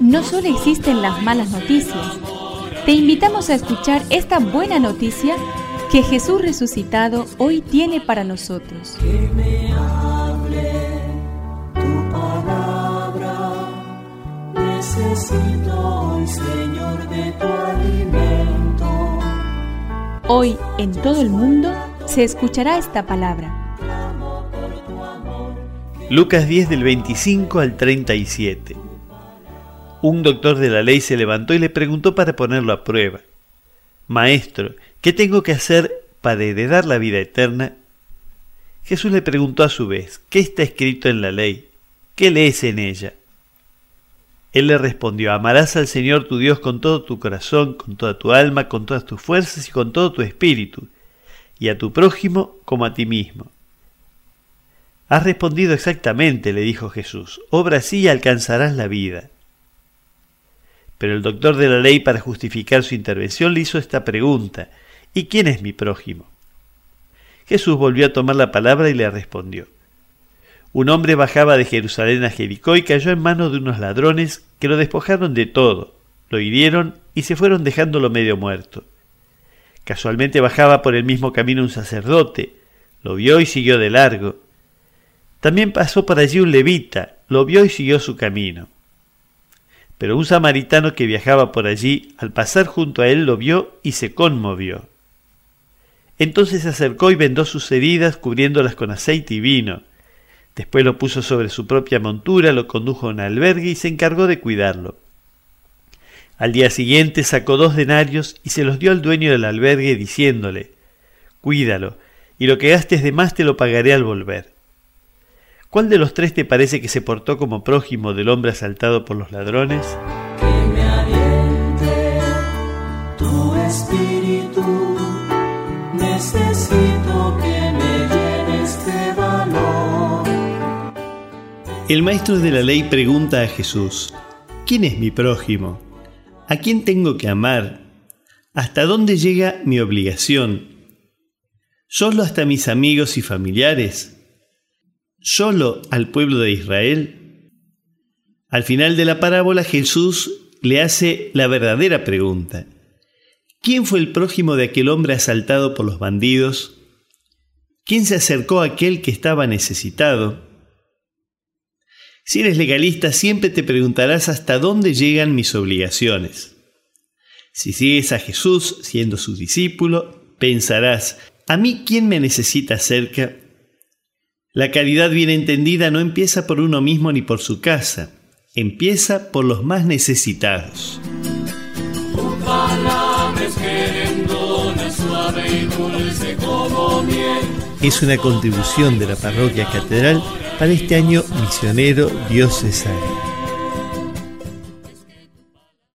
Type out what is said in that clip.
No solo existen las malas noticias, te invitamos a escuchar esta buena noticia que Jesús resucitado hoy tiene para nosotros. Que me hable tu palabra, necesito hoy, Señor, de tu alimento. Hoy en todo el mundo se escuchará esta palabra. Lucas 10 del 25 al 37. Un doctor de la ley se levantó y le preguntó para ponerlo a prueba. Maestro, ¿qué tengo que hacer para heredar la vida eterna? Jesús le preguntó a su vez, ¿qué está escrito en la ley? ¿Qué lees en ella? Él le respondió, amarás al Señor tu Dios con todo tu corazón, con toda tu alma, con todas tus fuerzas y con todo tu espíritu, y a tu prójimo como a ti mismo. Has respondido exactamente, le dijo Jesús. Obra así y alcanzarás la vida. Pero el doctor de la ley, para justificar su intervención, le hizo esta pregunta. ¿Y quién es mi prójimo? Jesús volvió a tomar la palabra y le respondió. Un hombre bajaba de Jerusalén a Jericó y cayó en manos de unos ladrones que lo despojaron de todo, lo hirieron y se fueron dejándolo medio muerto. Casualmente bajaba por el mismo camino un sacerdote, lo vio y siguió de largo. También pasó por allí un levita, lo vio y siguió su camino. Pero un samaritano que viajaba por allí, al pasar junto a él, lo vio y se conmovió. Entonces se acercó y vendó sus heridas, cubriéndolas con aceite y vino. Después lo puso sobre su propia montura, lo condujo a un albergue y se encargó de cuidarlo. Al día siguiente sacó dos denarios y se los dio al dueño del albergue, diciéndole, Cuídalo, y lo que gastes de más te lo pagaré al volver. ¿Cuál de los tres te parece que se portó como prójimo del hombre asaltado por los ladrones? Que me aliente tu espíritu, necesito que me llenes de valor. El maestro de la ley pregunta a Jesús, ¿quién es mi prójimo? ¿A quién tengo que amar? ¿Hasta dónde llega mi obligación? ¿Solo hasta mis amigos y familiares? Solo al pueblo de Israel? Al final de la parábola Jesús le hace la verdadera pregunta. ¿Quién fue el prójimo de aquel hombre asaltado por los bandidos? ¿Quién se acercó a aquel que estaba necesitado? Si eres legalista, siempre te preguntarás hasta dónde llegan mis obligaciones. Si sigues a Jesús siendo su discípulo, pensarás, ¿a mí quién me necesita cerca? La caridad bien entendida no empieza por uno mismo ni por su casa, empieza por los más necesitados. Es una contribución de la parroquia catedral para este año misionero diocesano.